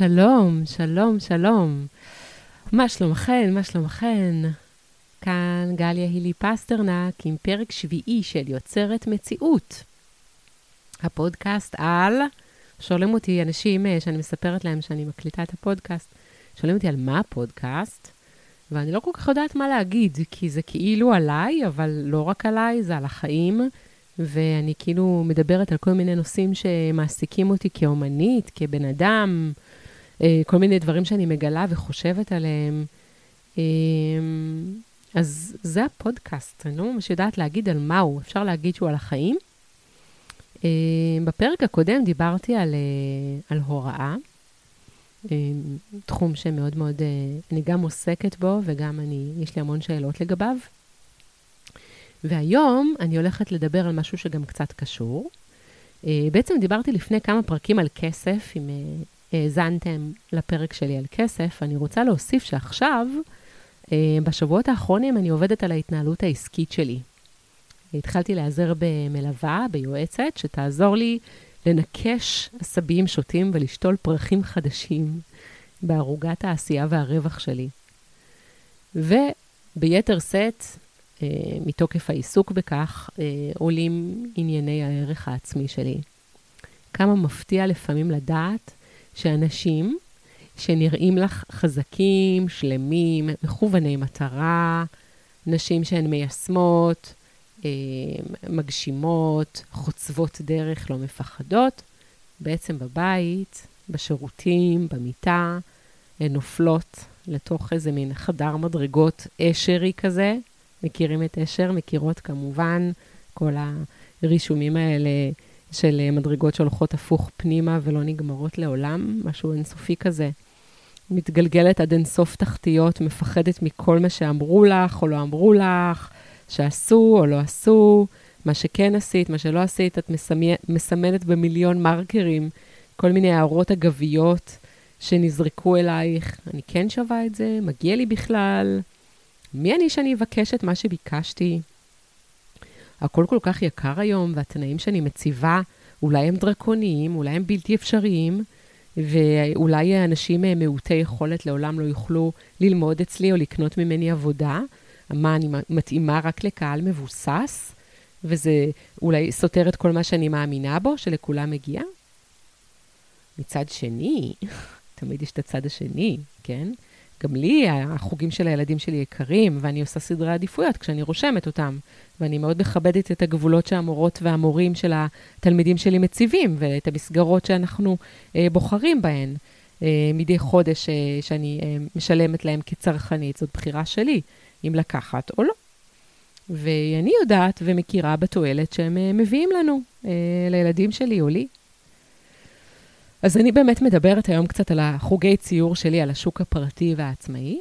שלום, שלום, שלום. מה שלומכן, מה שלומכן? כאן גליה הילי פסטרנק עם פרק שביעי של יוצרת מציאות. הפודקאסט על... שואלים אותי אנשים אה, שאני מספרת להם שאני מקליטה את הפודקאסט, שואלים אותי על מה הפודקאסט, ואני לא כל כך יודעת מה להגיד, כי זה כאילו עליי, אבל לא רק עליי, זה על החיים, ואני כאילו מדברת על כל מיני נושאים שמעסיקים אותי כאומנית, כבן אדם, כל מיני דברים שאני מגלה וחושבת עליהם. אה, אז זה הפודקאסט, אני לא ממש יודעת להגיד על מה הוא, אפשר להגיד שהוא על החיים. אה, בפרק הקודם דיברתי על, על הוראה, תחום שמאוד מאוד, אני גם עוסקת בו וגם אני, יש לי המון שאלות לגביו. והיום אני הולכת לדבר על משהו שגם קצת קשור. בעצם דיברתי לפני כמה פרקים על כסף, אם האזנתם לפרק שלי על כסף, אני רוצה להוסיף שעכשיו, אה, בשבועות האחרונים אני עובדת על ההתנהלות העסקית שלי. התחלתי להיעזר במלווה, ביועצת, שתעזור לי לנקש עשבים שוטים ולשתול פרחים חדשים בערוגת העשייה והרווח שלי. וביתר שאת, אה, מתוקף העיסוק בכך, אה, עולים ענייני הערך העצמי שלי. כמה מפתיע לפעמים לדעת שאנשים שנראים לך חזקים, שלמים, מכווני מטרה, נשים שהן מיישמות, אה, מגשימות, חוצבות דרך, לא מפחדות, בעצם בבית, בשירותים, במיטה, הן נופלות לתוך איזה מין חדר מדרגות אשרי כזה. מכירים את אשר? מכירות כמובן, כל הרישומים האלה של אה, מדרגות שהולכות הפוך פנימה ולא נגמרות לעולם, משהו אינסופי כזה. מתגלגלת עד אינסוף תחתיות, מפחדת מכל מה שאמרו לך או לא אמרו לך, שעשו או לא עשו, מה שכן עשית, מה שלא עשית, את מסמנת במיליון מרקרים כל מיני הערות אגביות שנזרקו אלייך. אני כן שווה את זה? מגיע לי בכלל? מי אני שאני אבקש את מה שביקשתי? הכל כל כך יקר היום, והתנאים שאני מציבה, אולי הם דרקוניים, אולי הם בלתי אפשריים, ואולי אנשים אה, מעוטי יכולת לעולם לא יוכלו ללמוד אצלי או לקנות ממני עבודה. מה, אני מתאימה רק לקהל מבוסס, וזה אולי סותר את כל מה שאני מאמינה בו, שלכולם מגיע? מצד שני, תמיד יש את הצד השני, כן? גם לי החוגים של הילדים שלי יקרים, ואני עושה סדרי עדיפויות כשאני רושמת אותם. ואני מאוד מכבדת את הגבולות שהמורות והמורים של התלמידים שלי מציבים, ואת המסגרות שאנחנו אה, בוחרים בהן אה, מדי חודש אה, שאני אה, משלמת להם כצרכנית. זאת בחירה שלי, אם לקחת או לא. ואני יודעת ומכירה בתועלת שהם אה, מביאים לנו, אה, לילדים שלי או לי. אז אני באמת מדברת היום קצת על החוגי ציור שלי, על השוק הפרטי והעצמאי,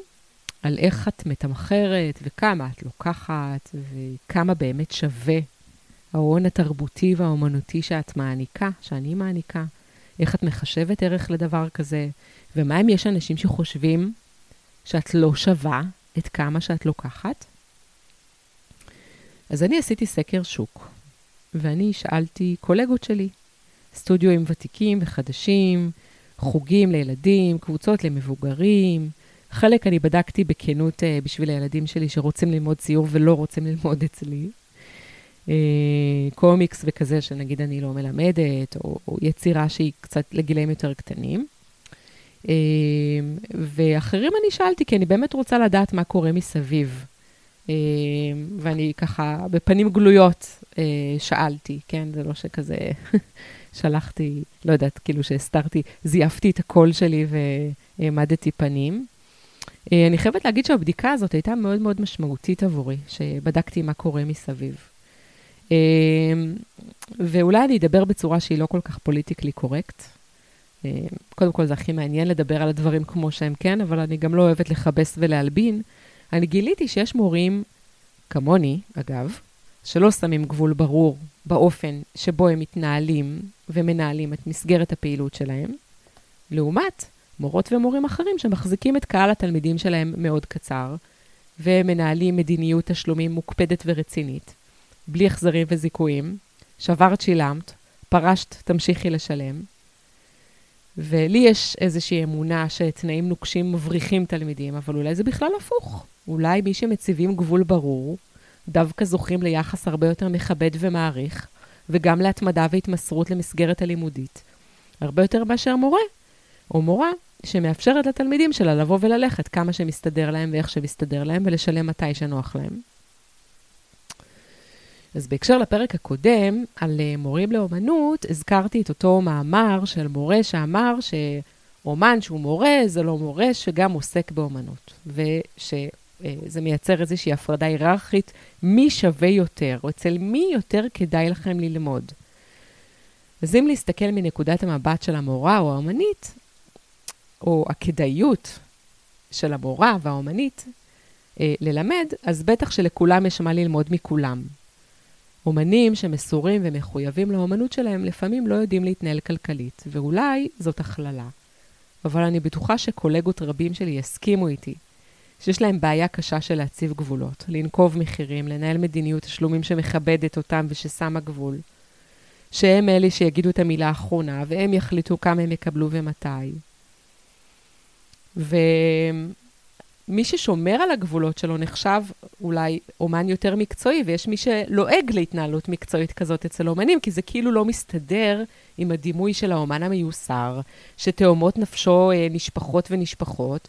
על איך את מתמחרת וכמה את לוקחת וכמה באמת שווה ההון התרבותי והאומנותי שאת מעניקה, שאני מעניקה, איך את מחשבת ערך לדבר כזה, ומה אם יש אנשים שחושבים שאת לא שווה את כמה שאת לוקחת? אז אני עשיתי סקר שוק, ואני שאלתי קולגות שלי, סטודיו ותיקים וחדשים, חוגים לילדים, קבוצות למבוגרים. חלק אני בדקתי בכנות uh, בשביל הילדים שלי שרוצים ללמוד ציור ולא רוצים ללמוד אצלי. Uh, קומיקס וכזה, שנגיד אני לא מלמדת, או, או יצירה שהיא קצת לגילאים יותר קטנים. Uh, ואחרים אני שאלתי, כי אני באמת רוצה לדעת מה קורה מסביב. Uh, ואני ככה, בפנים גלויות uh, שאלתי, כן? זה לא שכזה שלחתי, לא יודעת, כאילו שהסתרתי, זייפתי את הקול שלי והעמדתי פנים. אה, אני חייבת להגיד שהבדיקה הזאת הייתה מאוד מאוד משמעותית עבורי, שבדקתי מה קורה מסביב. אה, ואולי אני אדבר בצורה שהיא לא כל כך פוליטיקלי קורקט. אה, קודם כל, זה הכי מעניין לדבר על הדברים כמו שהם כן, אבל אני גם לא אוהבת לכבס ולהלבין. אני גיליתי שיש מורים, כמוני, אגב, שלא שמים גבול ברור באופן שבו הם מתנהלים ומנהלים את מסגרת הפעילות שלהם, לעומת מורות ומורים אחרים שמחזיקים את קהל התלמידים שלהם מאוד קצר, ומנהלים מדיניות תשלומים מוקפדת ורצינית, בלי החזרים וזיכויים, שברת שילמת, פרשת, תמשיכי לשלם. ולי יש איזושהי אמונה שתנאים נוקשים מבריחים תלמידים, אבל אולי זה בכלל הפוך. אולי מי שמציבים גבול ברור, דווקא זוכים ליחס הרבה יותר מכבד ומעריך, וגם להתמדה והתמסרות למסגרת הלימודית. הרבה יותר מאשר מורה או מורה שמאפשרת לתלמידים שלה לבוא וללכת כמה שמסתדר להם ואיך שמסתדר להם, ולשלם מתי שנוח להם. אז בהקשר לפרק הקודם, על אה, מורים לאומנות, הזכרתי את אותו מאמר של מורה שאמר שאומן שהוא מורה, זה לא מורה שגם עוסק באומנות, ושזה מייצר איזושהי הפרדה היררכית, מי שווה יותר, או אצל מי יותר כדאי לכם ללמוד. אז אם להסתכל מנקודת המבט של המורה או האומנית, או הכדאיות של המורה והאומנית אה, ללמד, אז בטח שלכולם יש מה ללמוד מכולם. אומנים שמסורים ומחויבים לאומנות שלהם לפעמים לא יודעים להתנהל כלכלית, ואולי זאת הכללה. אבל אני בטוחה שקולגות רבים שלי יסכימו איתי שיש להם בעיה קשה של להציב גבולות, לנקוב מחירים, לנהל מדיניות תשלומים שמכבדת אותם וששמה גבול. שהם אלה שיגידו את המילה האחרונה, והם יחליטו כמה הם יקבלו ומתי. ומי ששומר על הגבולות שלו נחשב אולי אומן יותר מקצועי, ויש מי שלועג להתנהלות מקצועית כזאת אצל אומנים, כי זה כאילו לא מסתדר עם הדימוי של האומן המיוסר, שתאומות נפשו אה, נשפחות ונשפחות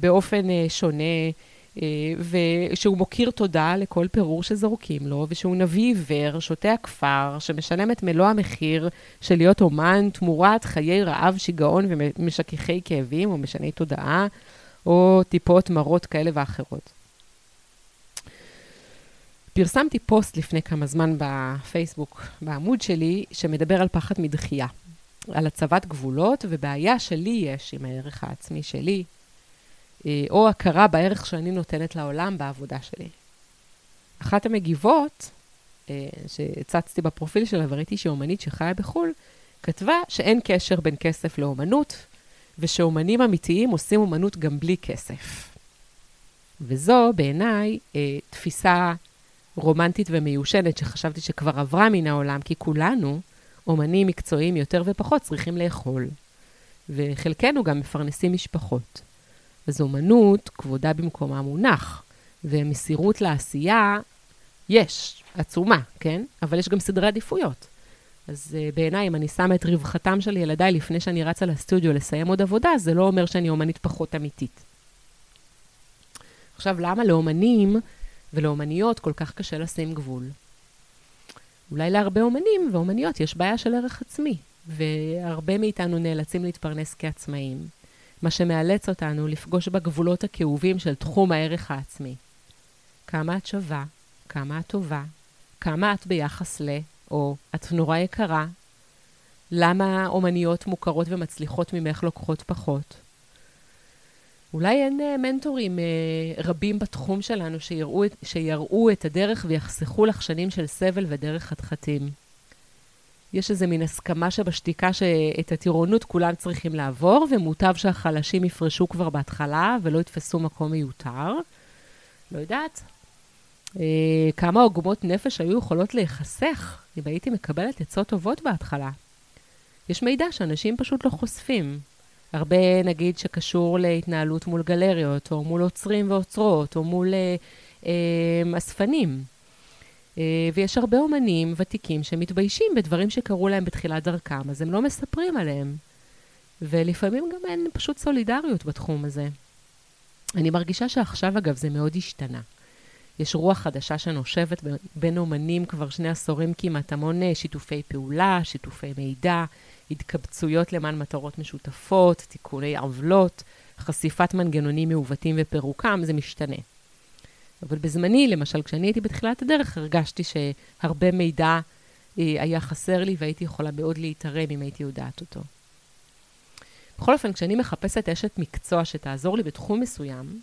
באופן אה, שונה. ושהוא מוקיר תודה לכל פירור שזורקים לו, ושהוא נביא עיוור, שותה הכפר, שמשלם את מלוא המחיר של להיות אומן תמורת חיי רעב, שיגעון ומשככי כאבים, או משני תודעה, או טיפות מרות כאלה ואחרות. פרסמתי פוסט לפני כמה זמן בפייסבוק, בעמוד שלי, שמדבר על פחד מדחייה, על הצבת גבולות ובעיה שלי יש עם הערך העצמי שלי, אה, או הכרה בערך שאני נותנת לעולם בעבודה שלי. אחת המגיבות, אה, שהצצתי בפרופיל שלה וראיתי שהיא אומנית שחיה בחו"ל, כתבה שאין קשר בין כסף לאומנות, ושאומנים אמיתיים עושים אומנות גם בלי כסף. וזו בעיניי אה, תפיסה רומנטית ומיושנת שחשבתי שכבר עברה מן העולם, כי כולנו, אומנים מקצועיים יותר ופחות, צריכים לאכול. וחלקנו גם מפרנסים משפחות. אז אומנות, כבודה במקומה מונח, ומסירות לעשייה, יש, עצומה, כן? אבל יש גם סדרי עדיפויות. אז uh, בעיניי, אם אני שמה את רווחתם של ילדיי לפני שאני רצה לסטודיו לסיים עוד עבודה, זה לא אומר שאני אומנית פחות אמיתית. עכשיו, למה לאומנים ולאומניות כל כך קשה לשים גבול? אולי להרבה אומנים ואומניות יש בעיה של ערך עצמי, והרבה מאיתנו נאלצים להתפרנס כעצמאים. מה שמאלץ אותנו לפגוש בגבולות הכאובים של תחום הערך העצמי. כמה את שווה, כמה את טובה, כמה את ביחס ל, או את נורא יקרה, למה אומניות מוכרות ומצליחות ממך לוקחות פחות. אולי אין uh, מנטורים uh, רבים בתחום שלנו שיראו, שיראו את הדרך ויחסכו לך שנים של סבל ודרך חתחתים. יש איזה מין הסכמה שבשתיקה שאת הטירונות כולם צריכים לעבור, ומוטב שהחלשים יפרשו כבר בהתחלה ולא יתפסו מקום מיותר. לא יודעת. אה, כמה עוגמות נפש היו יכולות להיחסך אם הייתי מקבלת עצות טובות בהתחלה. יש מידע שאנשים פשוט לא חושפים. הרבה, נגיד, שקשור להתנהלות מול גלריות, או מול עוצרים ואוצרות, או מול אה, אה, אספנים. אה, ויש הרבה אומנים ותיקים שמתביישים בדברים שקרו להם בתחילת דרכם, אז הם לא מספרים עליהם. ולפעמים גם אין פשוט סולידריות בתחום הזה. אני מרגישה שעכשיו, אגב, זה מאוד השתנה. יש רוח חדשה שנושבת בין אומנים כבר שני עשורים כמעט, המון אה, שיתופי פעולה, שיתופי מידע, התקבצויות למען מטרות משותפות, תיקוני עוולות, חשיפת מנגנונים מעוותים ופירוקם, זה משתנה. אבל בזמני, למשל, כשאני הייתי בתחילת הדרך, הרגשתי שהרבה מידע אה, היה חסר לי והייתי יכולה מאוד להתערם אם הייתי יודעת אותו. בכל אופן, כשאני מחפשת אשת מקצוע שתעזור לי בתחום מסוים,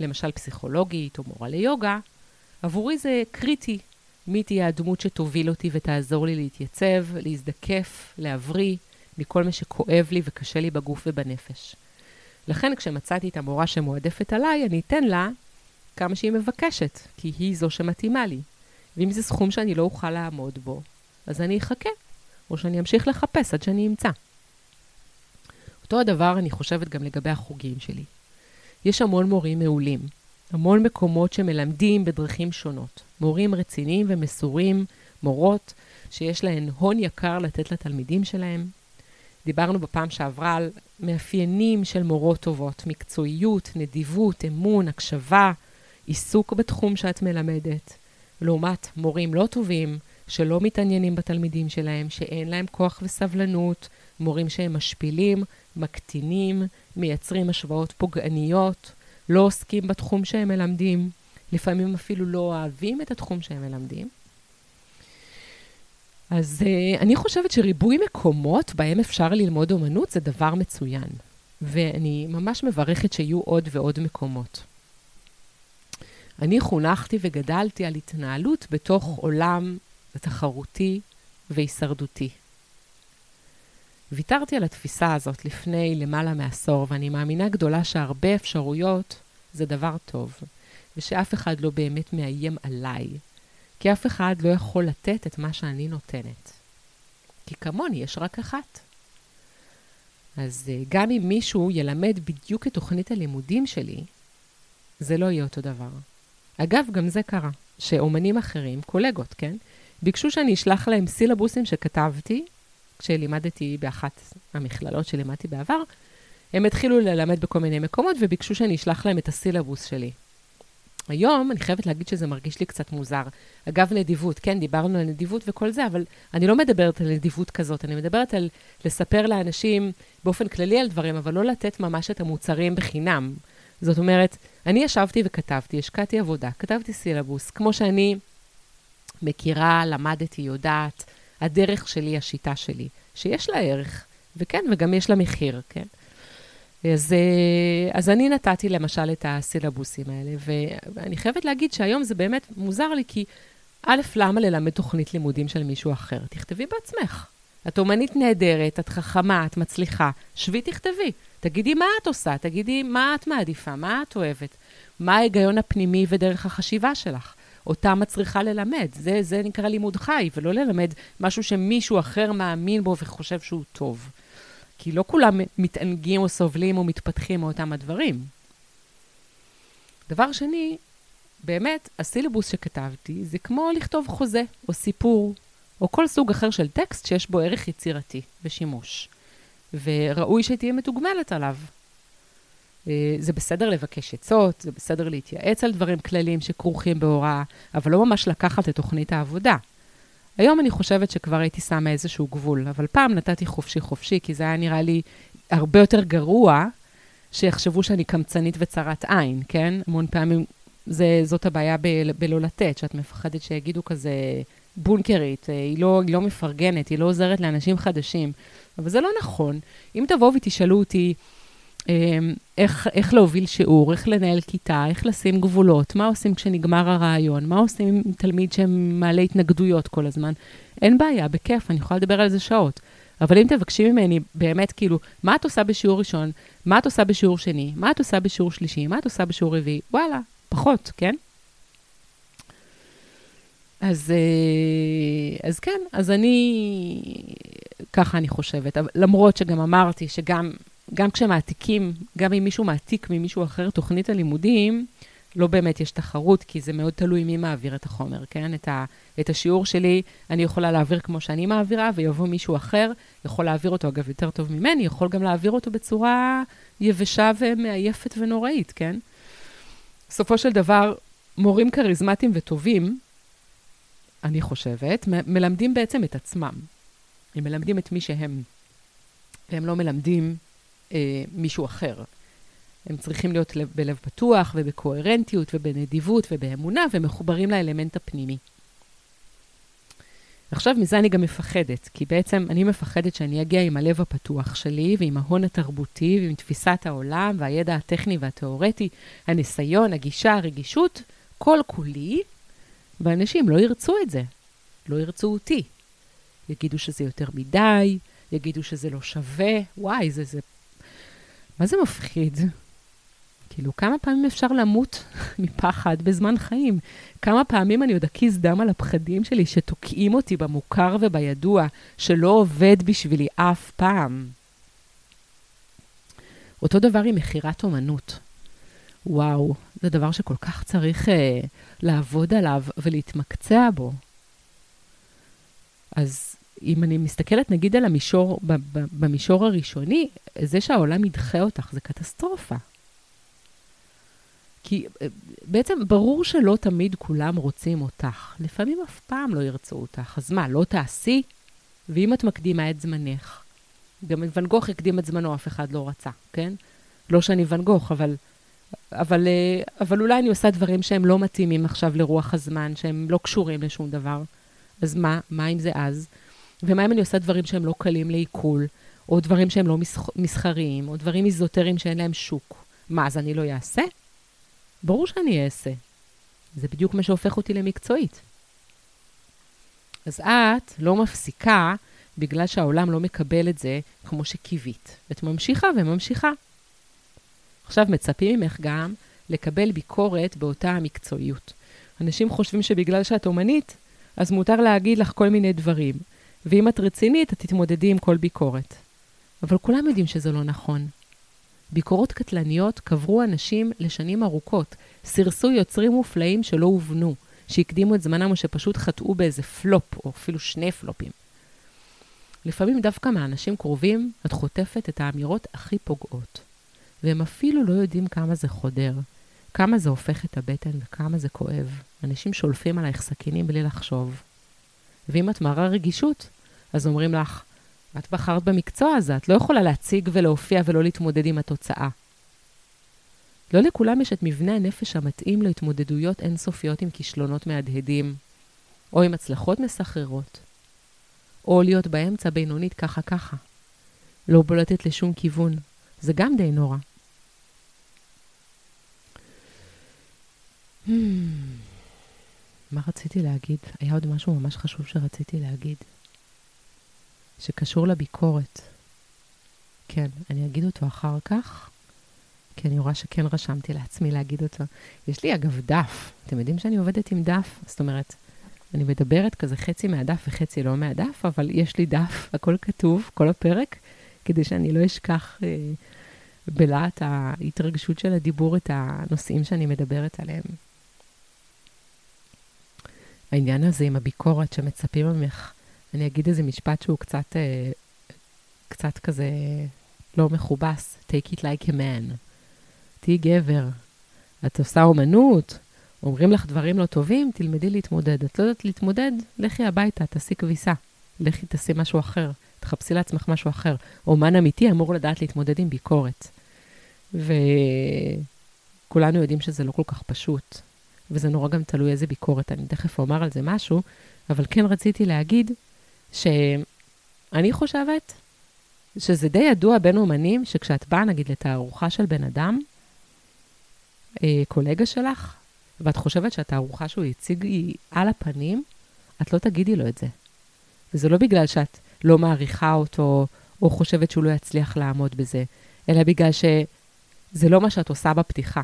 למשל פסיכולוגית או מורה ליוגה, עבורי זה קריטי מי תהיה הדמות שתוביל אותי ותעזור לי להתייצב, להזדקף, להבריא מכל מה שכואב לי וקשה לי בגוף ובנפש. לכן כשמצאתי את המורה שמועדפת עליי, אני אתן לה כמה שהיא מבקשת, כי היא זו שמתאימה לי. ואם זה סכום שאני לא אוכל לעמוד בו, אז אני אחכה, או שאני אמשיך לחפש עד שאני אמצא. אותו הדבר אני חושבת גם לגבי החוגים שלי. יש המון מורים מעולים, המון מקומות שמלמדים בדרכים שונות. מורים רציניים ומסורים, מורות, שיש להן הון יקר לתת לתלמידים שלהם. דיברנו בפעם שעברה על מאפיינים של מורות טובות, מקצועיות, נדיבות, אמון, הקשבה, עיסוק בתחום שאת מלמדת. לעומת מורים לא טובים, שלא מתעניינים בתלמידים שלהם, שאין להם כוח וסבלנות, מורים שהם משפילים, מקטינים, מייצרים השוואות פוגעניות, לא עוסקים בתחום שהם מלמדים, לפעמים אפילו לא אוהבים את התחום שהם מלמדים. אז uh, אני חושבת שריבוי מקומות בהם אפשר ללמוד אומנות זה דבר מצוין, ואני ממש מברכת שיהיו עוד ועוד מקומות. אני חונכתי וגדלתי על התנהלות בתוך עולם תחרותי והישרדותי. ויתרתי על התפיסה הזאת לפני למעלה מעשור, ואני מאמינה גדולה שהרבה אפשרויות זה דבר טוב, ושאף אחד לא באמת מאיים עליי, כי אף אחד לא יכול לתת את מה שאני נותנת. כי כמוני יש רק אחת. אז אה, גם אם מישהו ילמד בדיוק את תוכנית הלימודים שלי, זה לא יהיה אותו דבר. אגב, גם זה קרה, שאומנים אחרים, קולגות, כן? ביקשו שאני אשלח להם סילבוסים שכתבתי כשלימדתי באחת המכללות שלימדתי בעבר. הם התחילו ללמד בכל מיני מקומות וביקשו שאני אשלח להם את הסילבוס שלי. היום אני חייבת להגיד שזה מרגיש לי קצת מוזר. אגב, נדיבות, כן, דיברנו על נדיבות וכל זה, אבל אני לא מדברת על נדיבות כזאת, אני מדברת על לספר לאנשים באופן כללי על דברים, אבל לא לתת ממש את המוצרים בחינם. זאת אומרת, אני ישבתי וכתבתי, השקעתי עבודה, כתבתי סילבוס, כמו שאני מכירה, למדתי, יודעת, הדרך שלי, השיטה שלי, שיש לה ערך, וכן, וגם יש לה מחיר, כן? אז, אה, אז אני נתתי למשל את הסילבוסים האלה, ואני חייבת להגיד שהיום זה באמת מוזר לי, כי א', למה ללמד תוכנית לימודים של מישהו אחר? תכתבי בעצמך. את אומנית נהדרת, את חכמה, את מצליחה. שבי, תכתבי. תגידי מה את עושה, תגידי מה את מעדיפה, מה את אוהבת, מה ההיגיון הפנימי ודרך החשיבה שלך. אותם את צריכה ללמד. זה, זה נקרא לימוד חי, ולא ללמד משהו שמישהו אחר מאמין בו וחושב שהוא טוב. כי לא כולם מתענגים או סובלים או מתפתחים מאותם הדברים. דבר שני, באמת, הסילבוס שכתבתי זה כמו לכתוב חוזה או סיפור, או כל סוג אחר של טקסט שיש בו ערך יצירתי ושימוש. וראוי שתהיה מתוגמלת עליו. אה, זה בסדר לבקש עצות, זה בסדר להתייעץ על דברים כלליים שכרוכים בהוראה, אבל לא ממש לקחת את תוכנית העבודה. היום אני חושבת שכבר הייתי שמה איזשהו גבול, אבל פעם נתתי חופשי-חופשי, כי זה היה נראה לי הרבה יותר גרוע שיחשבו שאני קמצנית וצרת עין, כן? המון פעמים זה, זאת הבעיה ב- בלא לתת, שאת מפחדת שיגידו כזה בונקרית, אה, היא לא, היא לא מפרגנת, היא לא עוזרת לאנשים חדשים. אבל זה לא נכון. אם תבואו ותשאלו אותי, אמ, איך, איך להוביל שיעור, איך לנהל כיתה, איך לשים גבולות, מה עושים כשנגמר הרעיון, מה עושים עם תלמיד שמעלה התנגדויות כל הזמן. אין בעיה, בכיף, אני יכולה לדבר על זה שעות. אבל אם תבקשי ממני באמת, כאילו, מה את עושה בשיעור ראשון, מה את עושה בשיעור שני, מה את עושה בשיעור שלישי, מה את עושה בשיעור רביעי, וואלה, פחות, כן? אז, אה, אז כן, אז אני, ככה אני חושבת. למרות שגם אמרתי שגם גם כשמעתיקים, גם אם מישהו מעתיק ממישהו אחר תוכנית הלימודים, לא באמת יש תחרות, כי זה מאוד תלוי מי מעביר את החומר, כן? את, ה, את השיעור שלי אני יכולה להעביר כמו שאני מעבירה, ויבוא מישהו אחר, יכול להעביר אותו, אגב, יותר טוב ממני, יכול גם להעביר אותו בצורה יבשה ומעייפת ונוראית, כן? בסופו של דבר, מורים כריזמטיים וטובים, אני חושבת, מלמדים בעצם את עצמם. הם מלמדים את מי שהם, והם לא מלמדים אה, מישהו אחר. הם צריכים להיות לב, בלב פתוח ובקוהרנטיות ובנדיבות ובאמונה ומחוברים לאלמנט הפנימי. עכשיו, מזה אני גם מפחדת, כי בעצם אני מפחדת שאני אגיע עם הלב הפתוח שלי ועם ההון התרבותי ועם תפיסת העולם והידע הטכני והתיאורטי, הניסיון, הגישה, הרגישות, כל כולי, ואנשים לא ירצו את זה, לא ירצו אותי. יגידו שזה יותר מדי, יגידו שזה לא שווה, וואי, זה, זה מה זה מפחיד? כאילו, כמה פעמים אפשר למות מפחד בזמן חיים? כמה פעמים אני עוד אקיז דם על הפחדים שלי שתוקעים אותי במוכר ובידוע, שלא עובד בשבילי אף פעם? אותו דבר עם מכירת אומנות. וואו, זה דבר שכל כך צריך אה, לעבוד עליו ולהתמקצע בו. אז אם אני מסתכלת נגיד על המישור, במישור הראשוני, זה שהעולם ידחה אותך זה קטסטרופה. כי אה, בעצם ברור שלא תמיד כולם רוצים אותך. לפעמים אף פעם לא ירצו אותך. אז מה, לא תעשי? ואם את מקדימה את זמנך, גם ואן גוך הקדים את זמנו, אף אחד לא רצה, כן? לא שאני ואן גוך, אבל, אבל, אה, אבל אולי אני עושה דברים שהם לא מתאימים עכשיו לרוח הזמן, שהם לא קשורים לשום דבר. אז מה, מה אם זה אז? ומה אם אני עושה דברים שהם לא קלים לעיכול, או דברים שהם לא מסחריים, או דברים איזוטריים שאין להם שוק? מה, אז אני לא אעשה? ברור שאני אעשה. זה בדיוק מה שהופך אותי למקצועית. אז את לא מפסיקה בגלל שהעולם לא מקבל את זה כמו שקיווית. את ממשיכה וממשיכה. עכשיו מצפים ממך גם לקבל ביקורת באותה המקצועיות. אנשים חושבים שבגלל שאת אומנית, אז מותר להגיד לך כל מיני דברים. ואם את רצינית, את תתמודדי עם כל ביקורת. אבל כולם יודעים שזה לא נכון. ביקורות קטלניות קברו אנשים לשנים ארוכות, סירסו יוצרים מופלאים שלא הובנו, שהקדימו את זמנם או שפשוט חטאו באיזה פלופ, או אפילו שני פלופים. לפעמים דווקא מאנשים קרובים את חוטפת את האמירות הכי פוגעות, והם אפילו לא יודעים כמה זה חודר, כמה זה הופך את הבטן וכמה זה כואב. אנשים שולפים עלייך סכינים בלי לחשוב. ואם את מראה רגישות, אז אומרים לך, את בחרת במקצוע הזה, את לא יכולה להציג ולהופיע ולא להתמודד עם התוצאה. לא לכולם יש את מבנה הנפש המתאים להתמודדויות אינסופיות עם כישלונות מהדהדים, או עם הצלחות מסחררות, או להיות באמצע בינונית ככה-ככה. לא בולטת לשום כיוון. זה גם די נורא. Hmm. מה רציתי להגיד? היה עוד משהו ממש חשוב שרציתי להגיד. שקשור לביקורת. כן, אני אגיד אותו אחר כך, כי אני רואה שכן רשמתי לעצמי להגיד אותו. יש לי אגב דף, אתם יודעים שאני עובדת עם דף? זאת אומרת, אני מדברת כזה חצי מהדף וחצי לא מהדף, אבל יש לי דף, הכל כתוב, כל הפרק, כדי שאני לא אשכח אה, בלהט ההתרגשות של הדיבור את הנושאים שאני מדברת עליהם. העניין הזה עם הביקורת שמצפים ממך אני אגיד איזה משפט שהוא קצת, אה, קצת כזה לא מכובס, take it like a man. תהיי גבר. את עושה אומנות, אומרים לך דברים לא טובים, תלמדי להתמודד. את לא יודעת להתמודד, לכי הביתה, תעשי כביסה. לכי תעשי משהו אחר, תחפשי לעצמך משהו אחר. אומן אמיתי אמור לדעת להתמודד עם ביקורת. וכולנו יודעים שזה לא כל כך פשוט, וזה נורא גם תלוי איזה ביקורת. אני תכף אומר על זה משהו, אבל כן רציתי להגיד שאני חושבת שזה די ידוע בין אומנים, שכשאת באה, נגיד, לתערוכה של בן אדם, אה, קולגה שלך, ואת חושבת שהתערוכה שהוא הציג היא על הפנים, את לא תגידי לו את זה. וזה לא בגלל שאת לא מעריכה אותו, או חושבת שהוא לא יצליח לעמוד בזה, אלא בגלל שזה לא מה שאת עושה בפתיחה.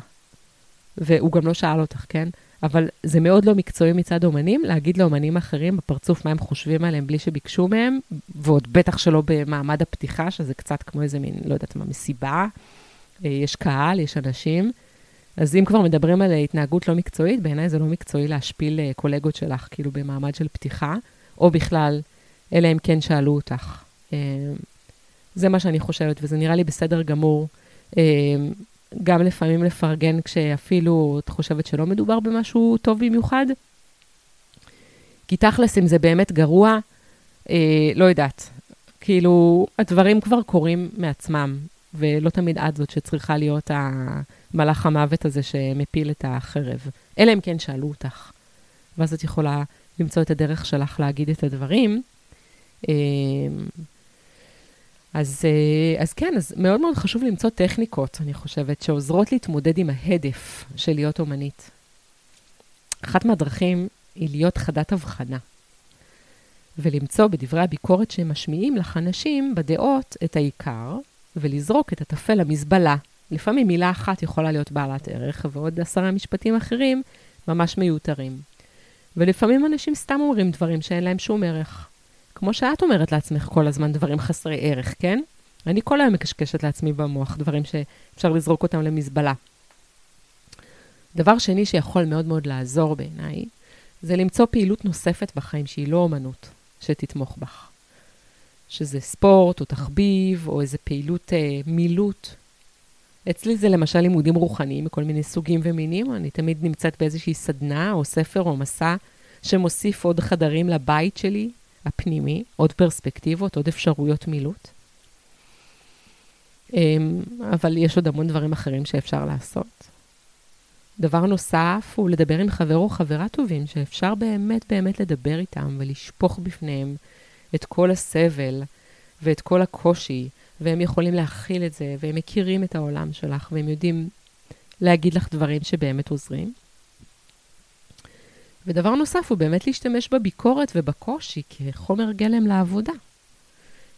והוא גם לא שאל אותך, כן? אבל זה מאוד לא מקצועי מצד אומנים להגיד לאומנים אחרים בפרצוף מה הם חושבים עליהם בלי שביקשו מהם, ועוד בטח שלא במעמד הפתיחה, שזה קצת כמו איזה מין, לא יודעת מה, מסיבה. אה, יש קהל, יש אנשים. אז אם כבר מדברים על התנהגות לא מקצועית, בעיניי זה לא מקצועי להשפיל אה, קולגות שלך, כאילו במעמד של פתיחה, או בכלל, אלא אם כן שאלו אותך. אה, זה מה שאני חושבת, וזה נראה לי בסדר גמור. גם לפעמים לפרגן כשאפילו את חושבת שלא מדובר במשהו טוב במיוחד. כי תכלס, אם זה באמת גרוע, אה, לא יודעת. כאילו, הדברים כבר קורים מעצמם, ולא תמיד את זאת שצריכה להיות המלאך המוות הזה שמפיל את החרב. אלא אם כן שאלו אותך. ואז את יכולה למצוא את הדרך שלך להגיד את הדברים. אה, אז, אה, אז כן, אז מאוד מאוד חשוב למצוא טכניקות, אני חושבת, שעוזרות להתמודד עם ההדף של להיות אומנית. אחת מהדרכים היא להיות חדת הבחנה, ולמצוא בדברי הביקורת שהם משמיעים לך אנשים בדעות את העיקר, ולזרוק את הטפל למזבלה. לפעמים מילה אחת יכולה להיות בעלת ערך, ועוד עשרה משפטים אחרים ממש מיותרים. ולפעמים אנשים סתם אומרים דברים שאין להם שום ערך. כמו שאת אומרת לעצמך כל הזמן דברים חסרי ערך, כן? אני כל היום מקשקשת לעצמי במוח, דברים שאפשר לזרוק אותם למזבלה. דבר שני שיכול מאוד מאוד לעזור בעיניי, זה למצוא פעילות נוספת בחיים שהיא לא אומנות, שתתמוך בך. שזה ספורט או תחביב או איזה פעילות אה, מילוט. אצלי זה למשל לימודים רוחניים מכל מיני סוגים ומינים. אני תמיד נמצאת באיזושהי סדנה או ספר או מסע שמוסיף עוד חדרים לבית שלי, הפנימי, עוד פרספקטיבות, עוד אפשרויות מילוט. אמ, אבל יש עוד המון דברים אחרים שאפשר לעשות. דבר נוסף הוא לדבר עם חבר או חברה טובים, שאפשר באמת באמת לדבר איתם ולשפוך בפניהם את כל הסבל ואת כל הקושי, והם יכולים להכיל את זה, והם מכירים את העולם שלך, והם יודעים להגיד לך דברים שבאמת עוזרים. ודבר נוסף הוא באמת להשתמש בביקורת ובקושי כחומר גלם לעבודה.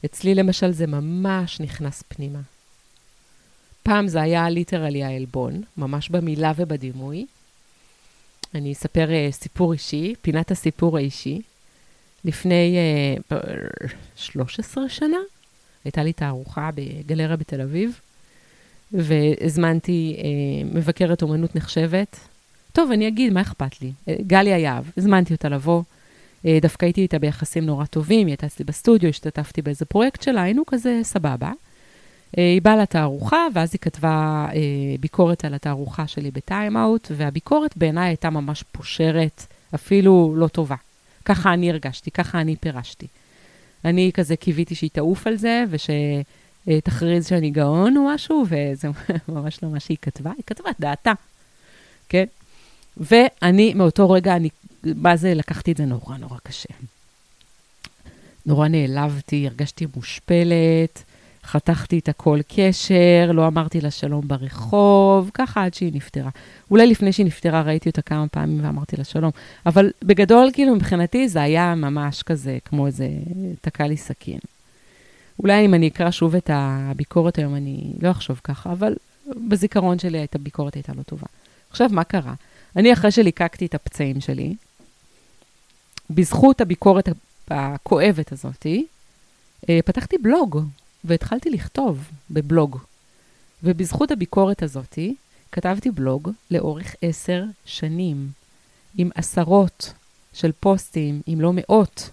אצלי למשל זה ממש נכנס פנימה. פעם זה היה ליטרלי העלבון, ממש במילה ובדימוי. אני אספר uh, סיפור אישי, פינת הסיפור האישי. לפני uh, 13 שנה הייתה לי תערוכה בגלריה בתל אביב, והזמנתי uh, מבקרת אומנות נחשבת. טוב, אני אגיד, מה אכפת לי? גליה יהב, הזמנתי אותה לבוא. Uh, דווקא הייתי איתה ביחסים נורא טובים, היא הייתה אצלי בסטודיו, השתתפתי באיזה פרויקט שלה, היינו כזה סבבה. אה, היא באה לתערוכה, ואז היא כתבה אה, ביקורת על התערוכה שלי בטיים-אאוט, והביקורת בעיניי הייתה ממש פושרת, אפילו לא טובה. ככה אני הרגשתי, ככה אני פירשתי. אני כזה קיוויתי שהיא תעוף על זה, ושתכריז שאני גאון או משהו, וזה ממש לא מה שהיא כתבה, היא כתבה את דעתה, כן? ואני, מאותו רגע, אני, מה זה, לקחתי את זה נורא נורא קשה. נורא נעלבתי, הרגשתי מושפלת, חתכתי את הכל קשר, לא אמרתי לה שלום ברחוב, ככה עד שהיא נפטרה. אולי לפני שהיא נפטרה ראיתי אותה כמה פעמים ואמרתי לה שלום, אבל בגדול, כאילו, מבחינתי זה היה ממש כזה, כמו איזה תקע לי סכין. אולי אם אני אקרא שוב את הביקורת היום, אני לא אחשוב ככה, אבל בזיכרון שלי הביקורת הייתה לא טובה. עכשיו, מה קרה? אני, אחרי שליקקתי את הפצעים שלי, בזכות הביקורת הכואבת הזאתי, אה, פתחתי בלוג והתחלתי לכתוב בבלוג. ובזכות הביקורת הזאתי, כתבתי בלוג לאורך עשר שנים, עם עשרות של פוסטים, אם לא מאות.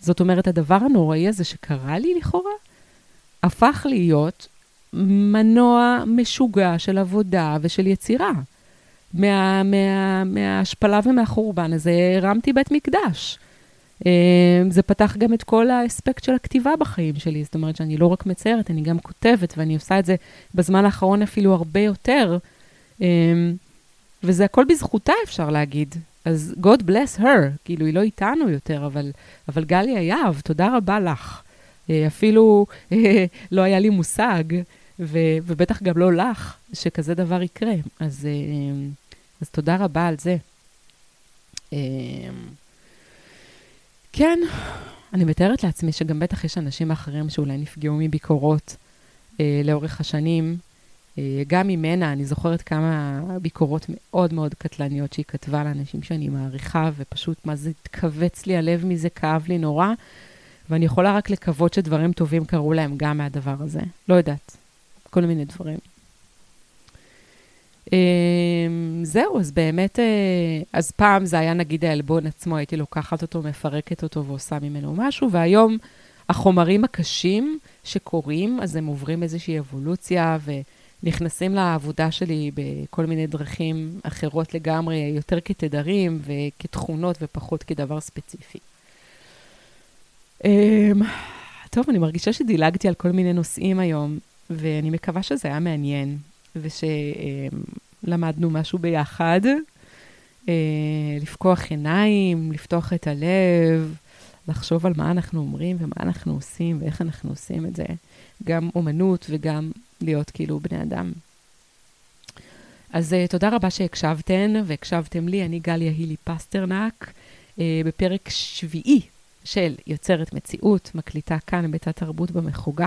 זאת אומרת, הדבר הנוראי הזה שקרה לי לכאורה, הפך להיות מנוע משוגע של עבודה ושל יצירה. מה, מה, מההשפלה ומהחורבן הזה הרמתי בית מקדש. אמ, זה פתח גם את כל האספקט של הכתיבה בחיים שלי. זאת אומרת שאני לא רק מציירת, אני גם כותבת, ואני עושה את זה בזמן האחרון אפילו הרבה יותר. אמ, וזה הכל בזכותה, אפשר להגיד. אז God bless her, כאילו, היא לא איתנו יותר, אבל, אבל גלי היהב, תודה רבה לך. אה, אפילו אה, לא היה לי מושג, ו, ובטח גם לא לך, שכזה דבר יקרה. אז, אה, אז תודה רבה על זה. אמ, כן, אני מתארת לעצמי שגם בטח יש אנשים אחרים שאולי נפגעו מביקורות אה, לאורך השנים. אה, גם ממנה, אני זוכרת כמה ביקורות מאוד מאוד קטלניות שהיא כתבה לאנשים שאני מעריכה, ופשוט, מה זה התכווץ לי הלב מזה, כאב לי נורא, ואני יכולה רק לקוות שדברים טובים קרו להם גם מהדבר הזה. לא יודעת, כל מיני דברים. אמ, זהו, אז באמת, אה, אז פעם זה היה נגיד העלבון עצמו, הייתי לוקחת אותו, מפרקת אותו ועושה ממנו משהו, והיום החומרים הקשים שקורים, אז הם עוברים איזושהי אבולוציה ונכנסים לעבודה שלי בכל מיני דרכים אחרות לגמרי, יותר כתדרים וכתכונות ופחות כדבר ספציפי. אמ, טוב, אני מרגישה שדילגתי על כל מיני נושאים היום, ואני מקווה שזה היה מעניין. ושלמדנו משהו ביחד, אה, לפקוח עיניים, לפתוח את הלב, לחשוב על מה אנחנו אומרים ומה אנחנו עושים ואיך אנחנו עושים את זה. גם אומנות וגם להיות כאילו בני אדם. אז uh, תודה רבה שהקשבתן והקשבתם לי. אני גליה הילי פסטרנק, uh, בפרק שביעי של יוצרת מציאות, מקליטה כאן בית התרבות במחוגה.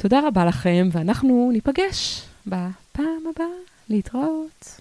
תודה רבה לכם, ואנחנו ניפגש בפעם הבאה. להתראות.